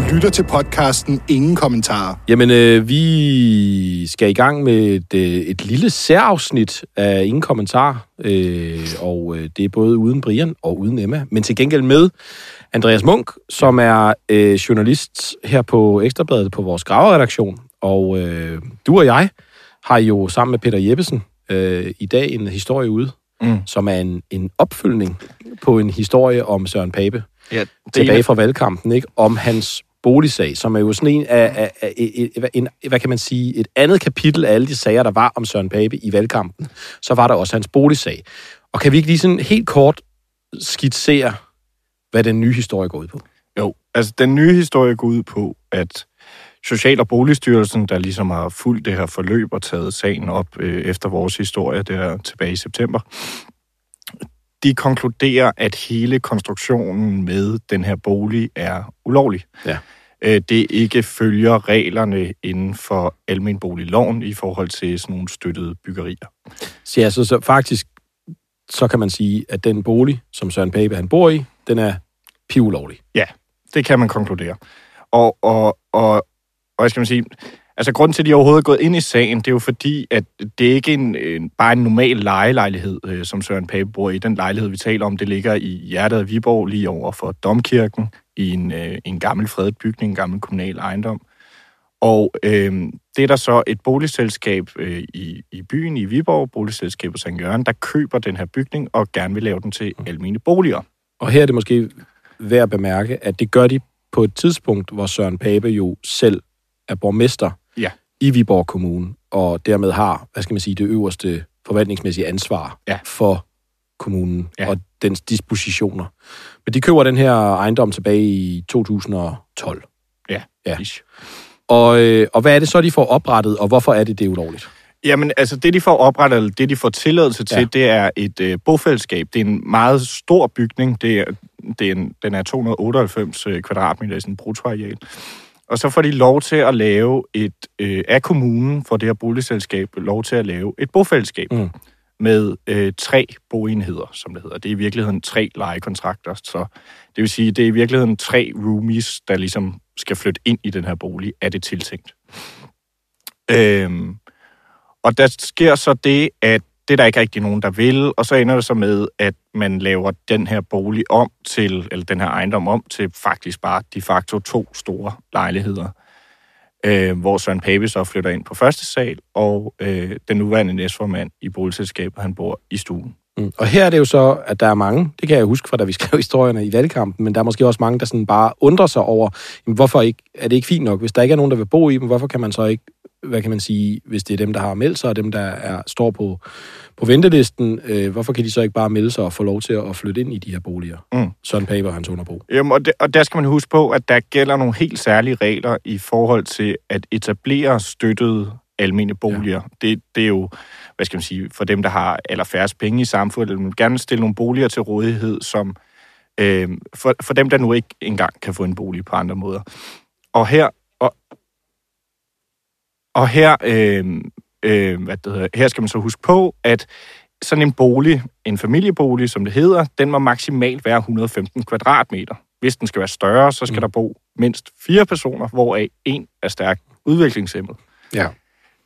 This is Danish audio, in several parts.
Du lytter til podcasten Ingen Kommentarer. Jamen, øh, vi skal i gang med et, øh, et lille særafsnit af Ingen Kommentar. Øh, og øh, det er både uden Brian og uden Emma. Men til gengæld med Andreas Munk, som er øh, journalist her på Ekstrabladet på vores graveredaktion. Og øh, du og jeg har jo sammen med Peter Jeppesen øh, i dag en historie ude, mm. som er en, en opfølgning på en historie om Søren Pape Ja, tilbage fra valgkampen, ikke? om hans boligsag, som er jo sådan en af, af, af en, en, hvad kan man sige, et andet kapitel af alle de sager, der var om Søren Pape i valgkampen, så var der også hans boligsag. Og kan vi ikke lige sådan helt kort skitsere, hvad den nye historie går ud på? Jo, altså den nye historie går ud på, at Social- og Boligstyrelsen, der ligesom har fulgt det her forløb og taget sagen op øh, efter vores historie der tilbage i september, de konkluderer, at hele konstruktionen med den her bolig er ulovlig. Ja. Øh, det ikke følger reglerne inden for almenboligloven i forhold til sådan nogle støttede byggerier. Så, ja, så, så faktisk, så kan man sige, at den bolig, som Søren Pape han bor i, den er pivulovlig. Ja, det kan man konkludere. Og, og, og, og hvad skal man sige, altså grunden til, at de overhovedet er gået ind i sagen, det er jo fordi, at det er ikke en, en, bare en normal lejelejlighed, øh, som Søren Pape bor i. Den lejlighed, vi taler om, det ligger i hjertet af Viborg, lige over for Domkirken, i en, øh, en gammel fredet bygning, en gammel kommunal ejendom. Og øh, det er der så et boligselskab øh, i, i byen i Viborg, boligselskabet St. Jørgen, der køber den her bygning og gerne vil lave den til almene boliger. Og her er det måske værd at bemærke, at det gør de på et tidspunkt, hvor Søren Pape jo selv er borgmester Ja. i Viborg Kommune, og dermed har, hvad skal man sige, det øverste forvaltningsmæssige ansvar Ja. for kommunen Ja. og dens dispositioner. Men de køber den her ejendom tilbage i 2012. Ja, Ja. ish. Og, øh, og hvad er det så, de får oprettet, og hvorfor er det, det er ulovligt? Jamen, altså det, de får oprettet, eller det, de får tilladelse til, Ja. det er et øh, bofællesskab. Det er en meget stor bygning. Det er, det er en, den er 298 øh, kvadratmeter i sådan en bruttoareal. Og så får de lov til at lave et, øh, af kommunen, for det her boligselskab, lov til at lave et bofællesskab Mm. med øh, tre boenheder, som det hedder. Det er i virkeligheden tre lejekontrakter, så det vil sige, det er i virkeligheden tre roomies, der ligesom skal flytte ind i den her bolig, er det tiltænkt. Øhm, og der sker så det, at det er der ikke rigtig nogen, der vil, og så ender det så med, at man laver den her bolig om til, eller den her ejendom om til faktisk bare de facto to store lejligheder, øh, hvor Søren Pape så flytter ind på første sal, og øh, den nuværende næstformand i boligselskabet, han bor i stuen. Mm. Og her er det jo så, at der er mange, det kan jeg huske fra, da vi skrev historierne i valgkampen, men der er måske også mange, der sådan bare undrer sig over, jamen, hvorfor ikke, er det ikke fint nok? Hvis der ikke er nogen, der vil bo i dem, hvorfor kan man så ikke, hvad kan man sige, hvis det er dem, der har meldt sig, og dem, der er, står på, på ventelisten, øh, hvorfor kan de så ikke bare melde sig og få lov til at flytte ind i de her boliger? Mm. Søren Pape og hans underbo. Jamen, og, det, og der skal man huske på, at der gælder nogle helt særlige regler i forhold til at etablere støttede almene boliger. Ja. Det, det er jo, hvad skal man sige, for dem, der har allerfærrest penge i samfundet, vil gerne stille nogle boliger til rådighed, som øh, for, for dem, der nu ikke engang kan få en bolig på andre måder. Og her, og, og her, øh, øh, hvad det hedder, her skal man så huske på, at sådan en bolig, en familiebolig, som det hedder, den må maksimalt være 115 kvadratmeter. Hvis den skal være større, så skal mm. der bo mindst fire personer, hvoraf en er stærkt udviklingshemmet. Ja.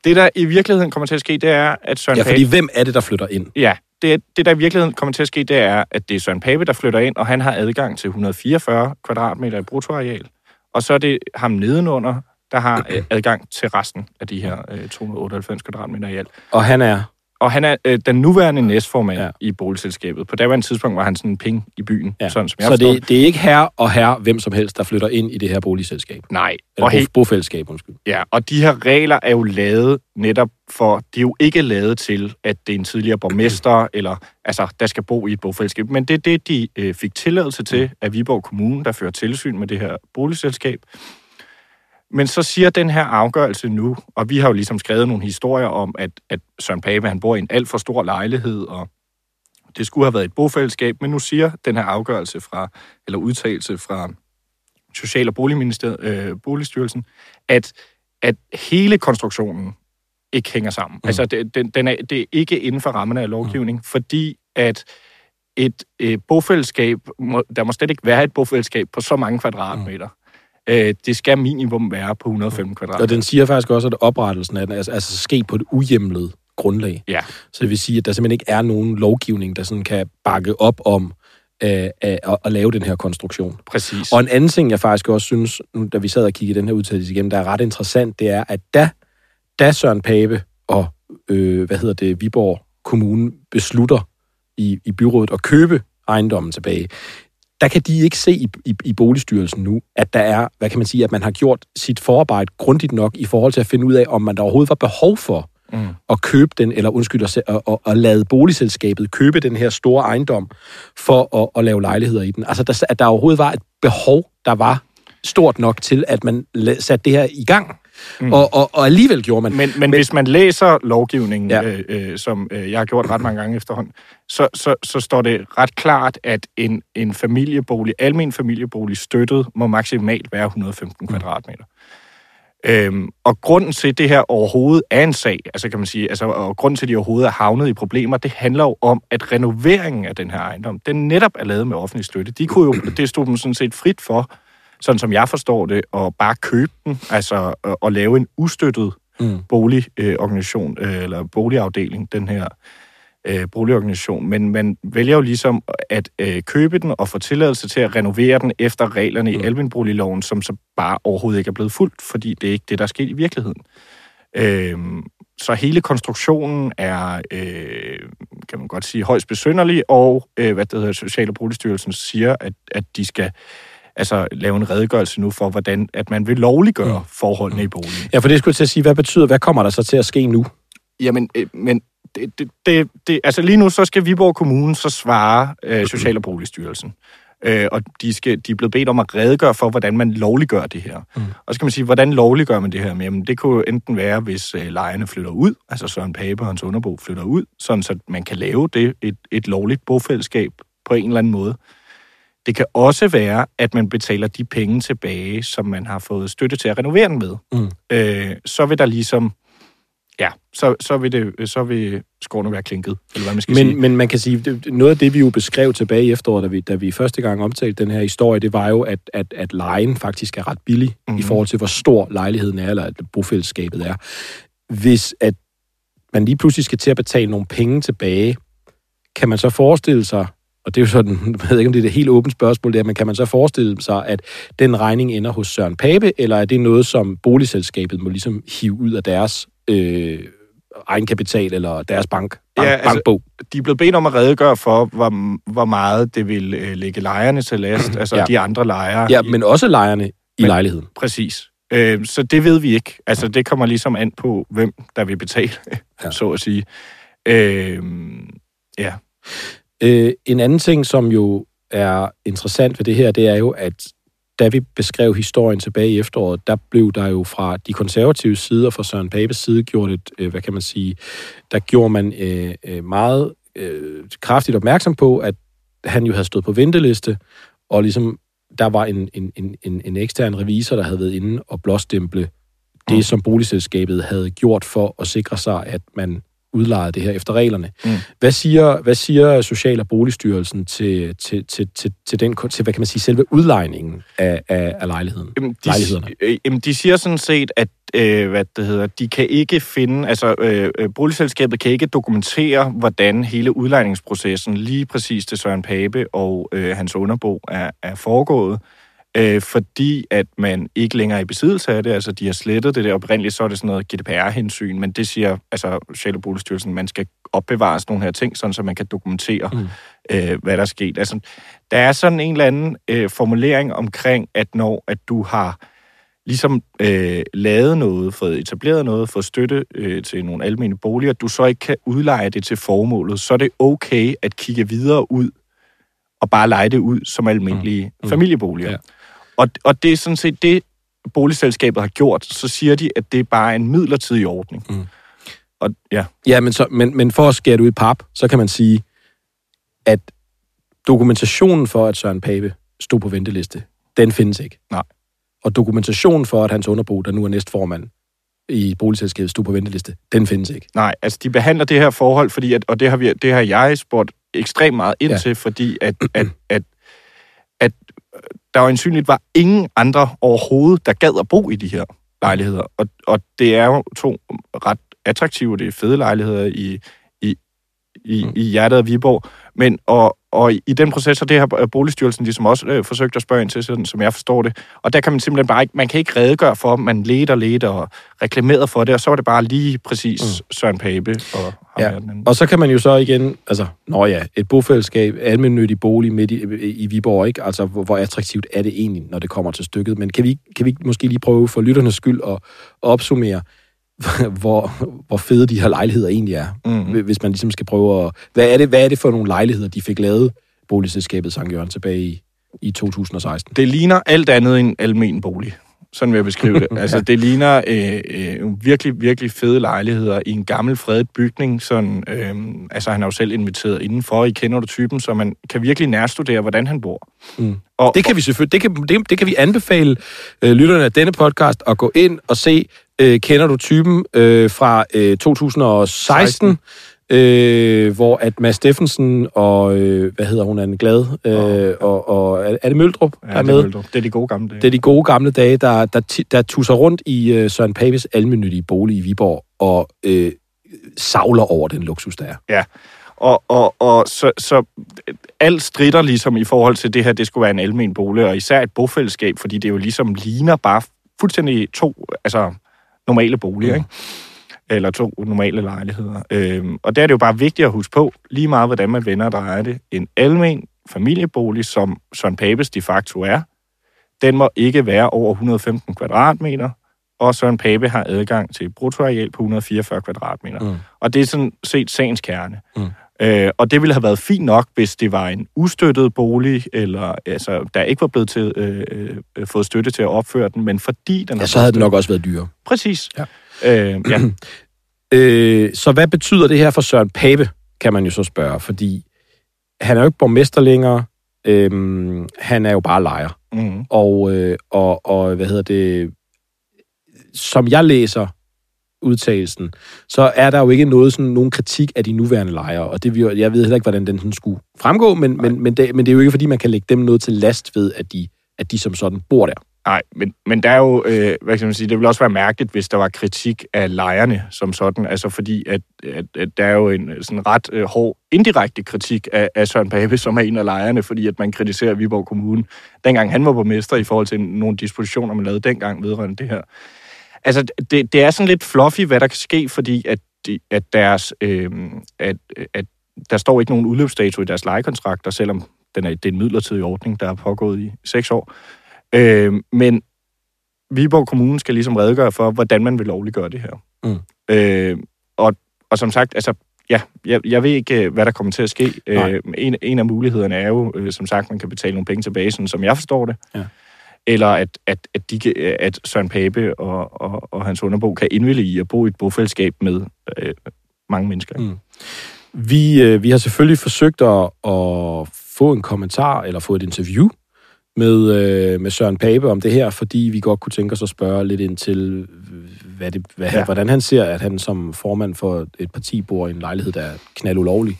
Det, der i virkeligheden kommer til at ske, det er, at Søren Ja, Pape... fordi hvem er det, der flytter ind? Ja, det, det, der i virkeligheden kommer til at ske, det er, at det er Søren Pape, der flytter ind, og han har adgang til 144 kvadratmeter i bruttoareal. Og så er det ham nedenunder, der har øh, adgang til resten af de her øh, 298 kvadratmeter i alt. Og han er, Og han er øh, den nuværende næstformand Ja. i boligselskabet. På daværende tidspunkt var han sådan en ping i byen, ja. sådan som jeg så forstår. det, det er ikke herre og herre, hvem som helst, der flytter ind i det her boligselskab. Nej, Eller og, bo, bofællesskab, undskyld. ja, og de her regler er jo lavet netop for, de er jo ikke lavet til, at det er en tidligere borgmester, eller altså, der skal bo i et bofællesskab, men det er det, de øh, fik tilladelse til af Viborg Kommune, der fører tilsyn med det her boligselskab. Men så siger den her afgørelse nu, og vi har jo ligesom skrevet nogle historier om, at, at Søren Pape, han bor i en alt for stor lejlighed, og det skulle have været et bofællesskab, men nu siger den her afgørelse fra, eller udtalelse fra Social- og øh, Boligstyrelsen, at, at hele konstruktionen ikke hænger sammen. Mm. Altså, det, den, den er, det er ikke inden for rammerne af lovgivning, mm. fordi at et øh, bofællesskab, må, der må slet ikke være et bofællesskab på så mange kvadratmeter. Mm. Øh, det skal minimum være på 105 kvadratmeter. Og den siger faktisk også, at oprettelsen af den altså, altså ske på et uhjemlet grundlag. Ja. Så det vil sige, at der simpelthen ikke er nogen lovgivning, der sådan kan bakke op om øh, at, at, at lave den her konstruktion. Præcis. Og en anden ting, jeg faktisk også synes, nu, da vi sad og kiggede den her udtalelse igennem, der er ret interessant, det er, at da, da Søren Pape og, øh, hvad hedder det, Viborg Kommune beslutter i, i byrådet at købe ejendommen tilbage, der kan de ikke se i, i, i boligstyrelsen nu, at der er, hvad kan man sige, at man har gjort sit forarbejde grundigt nok i forhold til at finde ud af, om man der overhovedet var behov for mm. at købe den, eller undskyld, at, at, at, at lade boligselskabet købe den her store ejendom for at, at lave lejligheder i den. Altså, der, at der overhovedet var et behov, der var stort nok til, at man satte det her i gang. Mm. Og, og, og alligevel gjorde man. Men, men, men hvis man læser lovgivningen, ja. øh, øh, som øh, jeg har gjort ret mange gange efterhånden, så, så, så står det ret klart, at en, en familiebolig, almen familiebolig støttet, må maksimalt være 115 mm. kvadratmeter. Øhm, og grunden til, at det her overhovedet er en sag, altså kan man sige, altså, og grunden til, at de overhovedet er havnet i problemer, det handler jo om, at renoveringen af den her ejendom, den netop er lavet med offentlig støtte. De kunne jo, det stod dem sådan set frit for, sådan som jeg forstår det, at bare købe den, altså at lave en ustøttet mm. boligorganisation, øh, eller boligafdeling, den her øh, boligorganisation, men man vælger jo ligesom at øh, købe den og få tilladelse til at renovere den efter reglerne mm. i almenboligloven, som så bare overhovedet ikke er blevet fuldt, fordi det er ikke det, der er sket i virkeligheden. Øh, så hele konstruktionen er, øh, kan man godt sige, højst besynderlig, og øh, hvad det hedder, Social- og Boligstyrelsen siger, at, at de skal altså lave en redegørelse nu for, hvordan at man vil lovliggøre mm. forholdene mm. i boligen. Ja, for det skulle til at sige, hvad betyder, hvad kommer der så til at ske nu? Jamen, øh, men det, det, det, det, altså lige nu så skal Viborg Kommune så svare øh, Social- og Boligstyrelsen. Øh, og de, skal, de er blevet bedt om at redegøre for, hvordan man lovliggør det her. Mm. Og så kan man sige, hvordan lovliggør man det her? Jamen, det kunne enten være, hvis øh, lejerne flytter ud, altså Søren Pape og hans underbo flytter ud, sådan så man kan lave det et, et lovligt bofællesskab på en eller anden måde. Det kan også være, at man betaler de penge tilbage, som man har fået støtte til at renovere den med. Mm. Øh, så vil der ligesom ja, så, så, vil det, så vil skårene være klinket, eller hvad man skal men, sige. Men man kan sige, noget af det, vi jo beskrev tilbage i efteråret, da vi, da vi første gang omtalte den her historie, det var jo, at, at, at lejen faktisk er ret billig mm-hmm. i mhm. forhold til, hvor stor lejligheden er, eller at bofællesskabet er. Hvis at man lige pludselig skal til at betale nogle penge tilbage, kan man så forestille sig, og det er jo sådan, jeg ved ikke, om det er et helt åbent spørgsmål der, men kan man så forestille sig, at den regning ender hos Søren Pape, eller er det noget, som boligselskabet må ligesom hive ud af deres øh, egenkapital eller deres bank, bank ja, altså, bankbog. De er blevet bedt om at redegøre for, hvor, hvor meget det vil øh, lægge lejerne til last, altså ja. de andre lejere. Ja, men også lejerne i men, lejligheden. Præcis. Øh, så det ved vi ikke. Altså, det kommer ligesom an på, hvem der vil betale, ja. så at sige. Øh, ja. Øh, en anden ting, som jo er interessant ved det her, det er jo, at da vi beskrev historien tilbage i efteråret, der blev der jo fra de konservative sider, fra Søren Papes side, gjort et, øh, hvad kan man sige, der gjorde man øh, øh, meget øh, kraftigt opmærksom på, at han jo havde stået på venteliste, og ligesom der var en, en, en, en ekstern revisor, der havde været inde og blåstemple det, mm. som boligselskabet havde gjort for at sikre sig, at man udlejede det her efter reglerne. Mm. Hvad, siger, hvad siger Social- og Boligstyrelsen til, til, til, til, til, den, til hvad kan man sige, selve udlejningen af, af, af lejligheden? Jamen, de, lejlighederne? Øh, jamen, de siger sådan set, at øh, hvad det hedder, de kan ikke finde, altså øh, øh, boligselskabet kan ikke dokumentere, hvordan hele udlejningsprocessen lige præcis til Søren Pape og øh, hans underbo er, er foregået øh, fordi at man ikke længere er i besiddelse af det. Altså, de har slettet det der oprindeligt, så er det sådan noget GDPR-hensyn, men det siger altså Social- og Boligstyrelsen, man skal opbevare sådan nogle her ting, sådan så man kan dokumentere, mm. øh, hvad der er sket. Altså, der er sådan en eller anden øh, formulering omkring, at når at du har ligesom øh, lavet noget, fået etableret noget, fået støtte øh, til nogle almene boliger, du så ikke kan udleje det til formålet, så er det okay at kigge videre ud og bare lege det ud som almindelige mm. mm. familieboliger. Ja. Og, og det er sådan set det, boligselskabet har gjort, så siger de, at det er bare en midlertidig ordning. Mm. Og ja, Ja, men, så, men, men for at skære det ud i pap, så kan man sige, at dokumentationen for, at Søren Pape stod på venteliste, den findes ikke. Nej. Og dokumentationen for, at hans underbo, der nu er næstformand i boligselskabet, stod på venteliste, den findes ikke. nej, altså de behandler det her forhold, fordi at, og det har, vi, det har jeg spurgt ekstremt meget ind Ja. til, fordi at, at, at, at der jo ansynligt var ingen andre overhovedet, der gad at bo i de her lejligheder. Og, og det er jo to ret attraktive, det er fede lejligheder i, i, i, Mm. i hjertet af Viborg. Men, og, og i den proces har det her øh, Boligstyrelsen ligesom også øh, forsøgt at spørge ind til, sådan, som jeg forstår det. Og der kan man simpelthen bare ikke, man kan ikke redegøre for, man leder, leder og reklameret for det, og så var det bare lige præcis mm. Søren Pape og ham Ja, den. Og så kan man jo så igen, altså, nå ja, et bofællesskab, almindelig bolig midt i, i Viborg, ikke? Altså, hvor, hvor attraktivt er det egentlig, når det kommer til stykket? Men kan vi, kan vi måske lige prøve for lytternes skyld at, at opsummere, hvor, hvor fede de her lejligheder egentlig er? Mhm. Hvis man ligesom skal prøve at... Hvad er det, hvad er det for nogle lejligheder, de fik lavet, boligselskabet Sankt Jørgen, tilbage i, i 2016? Det ligner alt andet end almen bolig. Sådan vil jeg beskrive det. Altså, det ligner øh, øh, virkelig, virkelig fede lejligheder i en gammel fredet bygning. Sådan, øh, altså, han har jo selv inviteret indenfor. I kender du typen, så man kan virkelig nærstudere, hvordan han bor. Mm. Og, Det kan vi selvfølgelig, det kan, det, det kan vi anbefale øh, lytterne af denne podcast at gå ind og se, øh, kender du typen øh, fra øh, 2016, øh, hvor at Mads Steffensen og, øh, hvad hedder hun, Anne Glad, øh, og, og er det Møldrup, der ja, er med? Møldrup. det er de gode gamle dage. Det er de gode gamle dage, der, der, der tusser rundt i øh, Søren Papes almennyttige bolig i Viborg og øh, savler over den luksus, der er. Ja, og, og, og så, så alt strider ligesom i forhold til det her, det skulle være en almen bolig, og især et bofællesskab, fordi det jo ligesom ligner bare fuldstændig to altså, normale boliger, Mm. ikke? eller to normale lejligheder. Øhm, og der er det jo bare vigtigt at huske på, lige meget hvordan man vender og drejer det, en almen familiebolig, som Søren Papes de facto er, den må ikke være over 115 kvadratmeter, og Søren Pape har adgang til bruttoareal på 144 kvadratmeter. Mm. Og det er sådan set sagens kerne. Mm. Øh, og det ville have været fint nok, hvis det var en ustøttet bolig, eller altså, der ikke var blevet til, øh, øh, fået støtte til at opføre den, men fordi den Ja, så havde det nok også været dyrere. Præcis. Ja. Øh, ja. Øh, så hvad betyder det her for Søren Pape, kan man jo så spørge, fordi han er jo ikke borgmester længere, øhm, han er jo bare lejer. Mm. Og, øh, og, og hvad hedder det, som jeg læser udtalelsen, så er der jo ikke noget sådan, nogen kritik af de nuværende lejere, og det, jo- jeg ved heller ikke, hvordan den sådan skulle fremgå, men, men, men, det, men det er jo ikke, fordi man kan lægge dem noget til last ved, at de, at de som sådan bor der. Nej, men, men der er jo, øh, hvad kan man sige, det ville også være mærkeligt, hvis der var kritik af lejerne som sådan, altså fordi, at, at, at der er jo en øh, sådan ret øh, hård indirekte kritik af, af Søren Pape, som er en af lejerne, fordi at man kritiserer Viborg Kommune, dengang han var borgmester, i forhold til nogle dispositioner, man lavede dengang vedrørende det her. Altså, det, det er sådan lidt fluffy, hvad der kan ske, fordi at, de, at deres, øh, at, at der står ikke nogen udløbsdato i deres lejekontrakter, selvom den er, det er en midlertidig ordning, der er pågået i seks år. Øh, men Viborg Kommune skal ligesom redegøre for, hvordan man vil lovliggøre det her. Mm. Øh, og, og som sagt, altså, ja, jeg, jeg ved ikke, øh, hvad der kommer til at ske. Nej. Øh, en, en af mulighederne er jo, øh, som sagt, man kan betale nogle penge tilbage, sådan som jeg forstår det. Ja. Eller at, at, at, de, kan- at Søren Pape og, og, og hans underbo kan indvillige i at bo i et bofællesskab med øh, mange mennesker. Mm. Vi, øh, vi har selvfølgelig forsøgt at, at få en kommentar, eller få et interview med, øh, med Søren Pape om det her, fordi vi godt kunne tænke os at spørge lidt ind til, hvad det, hvad, ja. Hvordan han ser, at han som formand for et parti bor i en lejlighed, der er knaldulovlig,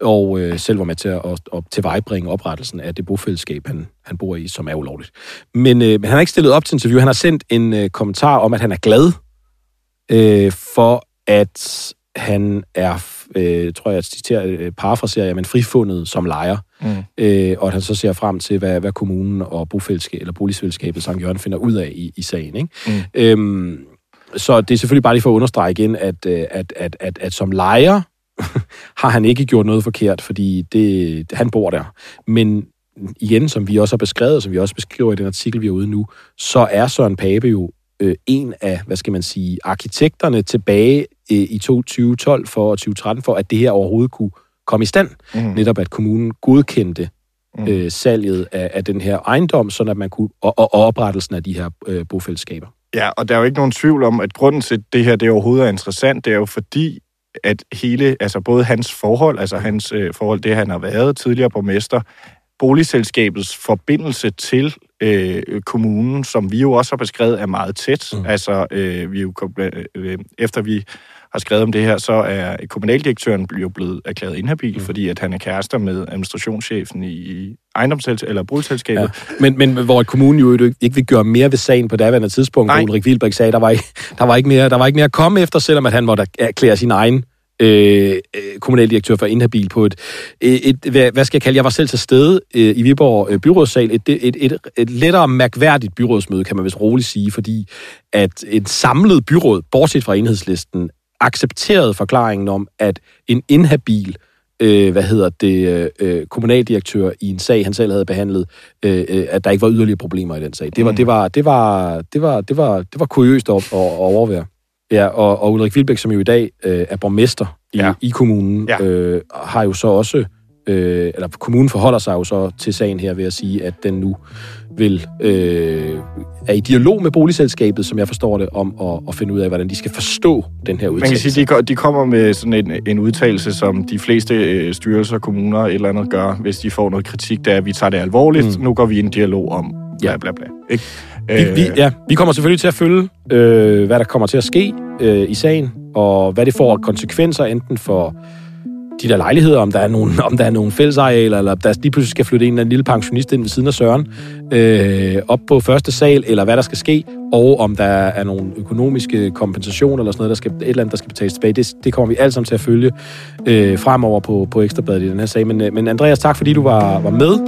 og øh, selv var med til at, at, at tilvejebringe oprettelsen af det bofællesskab, han, han bor i, som er ulovligt. Men, øh, men han har ikke stillet op til interview. Han har sendt en øh, kommentar om, at han er glad øh, for, at han er, øh, tror jeg, at citerer, øh, parafraserer jeg, men frifundet som lejer, Mm. øh, og at han så ser frem til, hvad, hvad kommunen og bofællesskab, eller boligfællesskabet Sankt Jørgen finder ud af i, i sagen. Ikke? Mm. Øhm, så det er selvfølgelig bare lige for at understrege igen, at, øh, at, at, at, at som lejer har han ikke gjort noget forkert, fordi det, han bor der. Men igen, som vi også har beskrevet, og som vi også beskriver i den artikel, vi er ude nu, så er Søren Pape jo øh, en af, hvad skal man sige, arkitekterne tilbage øh, i 2012 for 2013, for at det her overhovedet kunne komme i stand. Mm. Netop at kommunen godkendte mm. øh, salget af, af den her ejendom, sådan at man kunne, og, og, og oprettelsen af de her øh, bofællesskaber. Ja, og der er jo ikke nogen tvivl om, at grunden til det her, det overhovedet er interessant, det er jo fordi, at hele, altså både hans forhold, altså hans øh, forhold, det han har været tidligere borgmester, boligselskabets forbindelse til øh, kommunen, som vi jo også har beskrevet, er meget tæt. Mm. Altså, øh, vi jo, øh, efter vi har skrevet om det her, så er kommunaldirektøren jo blevet erklæret inhabil, mm. fordi at han er kærester med administrationschefen i ejendomsselskabet eller boligselskabet. Ja. Men, men hvor kommunen jo ikke vil gøre mere ved sagen på daværende tidspunkt, hvor Ulrik Wilbæk sagde, der var, ikke, der, var ikke mere, der var ikke mere at komme efter, selvom at han måtte erklære sin egen øh, kommunaldirektør for inhabil på et, et, et hvad, hvad skal jeg kalde, jeg var selv til stede øh, i Viborg øh, byrådssal, et, et, et, et lettere mærkværdigt byrådsmøde, kan man vist roligt sige, fordi at et samlet byråd, bortset fra enhedslisten, accepterede forklaringen om, at en inhabil øh, hvad hedder det, øh, kommunaldirektør i en sag, han selv havde behandlet, øh, øh, at der ikke var yderligere problemer i den sag. Det var, mm. det var, det var, det var, det var, det var kuriøst at, at, at overvære. Ja, og, og Ulrik Vilbæk, som jo i dag øh, er borgmester i, ja. i kommunen, ja. øh, har jo så også, øh, eller kommunen forholder sig jo så til sagen her ved at sige, at den nu vil øh, er i dialog med boligselskabet, som jeg forstår det, om at, at finde ud af, hvordan de skal forstå den her udtalelse. Man kan sige, de, de kommer med sådan en, en udtalelse, som de fleste øh, styrelser, kommuner eller andet gør, hvis de får noget kritik, der er, at vi tager det alvorligt, mm. nu går vi i en dialog om bla bla bla. Ikke? Vi, vi, ja, vi kommer selvfølgelig til at følge, øh, hvad der kommer til at ske øh, i sagen, og hvad det får konsekvenser, enten for de der lejligheder, om der er nogle, om der er nogle fællesarealer, eller der lige pludselig skal flytte en eller anden lille pensionist ind ved siden af Søren øh, op på første sal, eller hvad der skal ske, og om der er nogle økonomiske kompensationer eller sådan noget, der skal, et eller andet, der skal betales tilbage. Det, det kommer vi alt sammen til at følge øh, fremover på, på Ekstrabladet i den her sag. Men, øh, men Andreas, tak fordi du var, var med.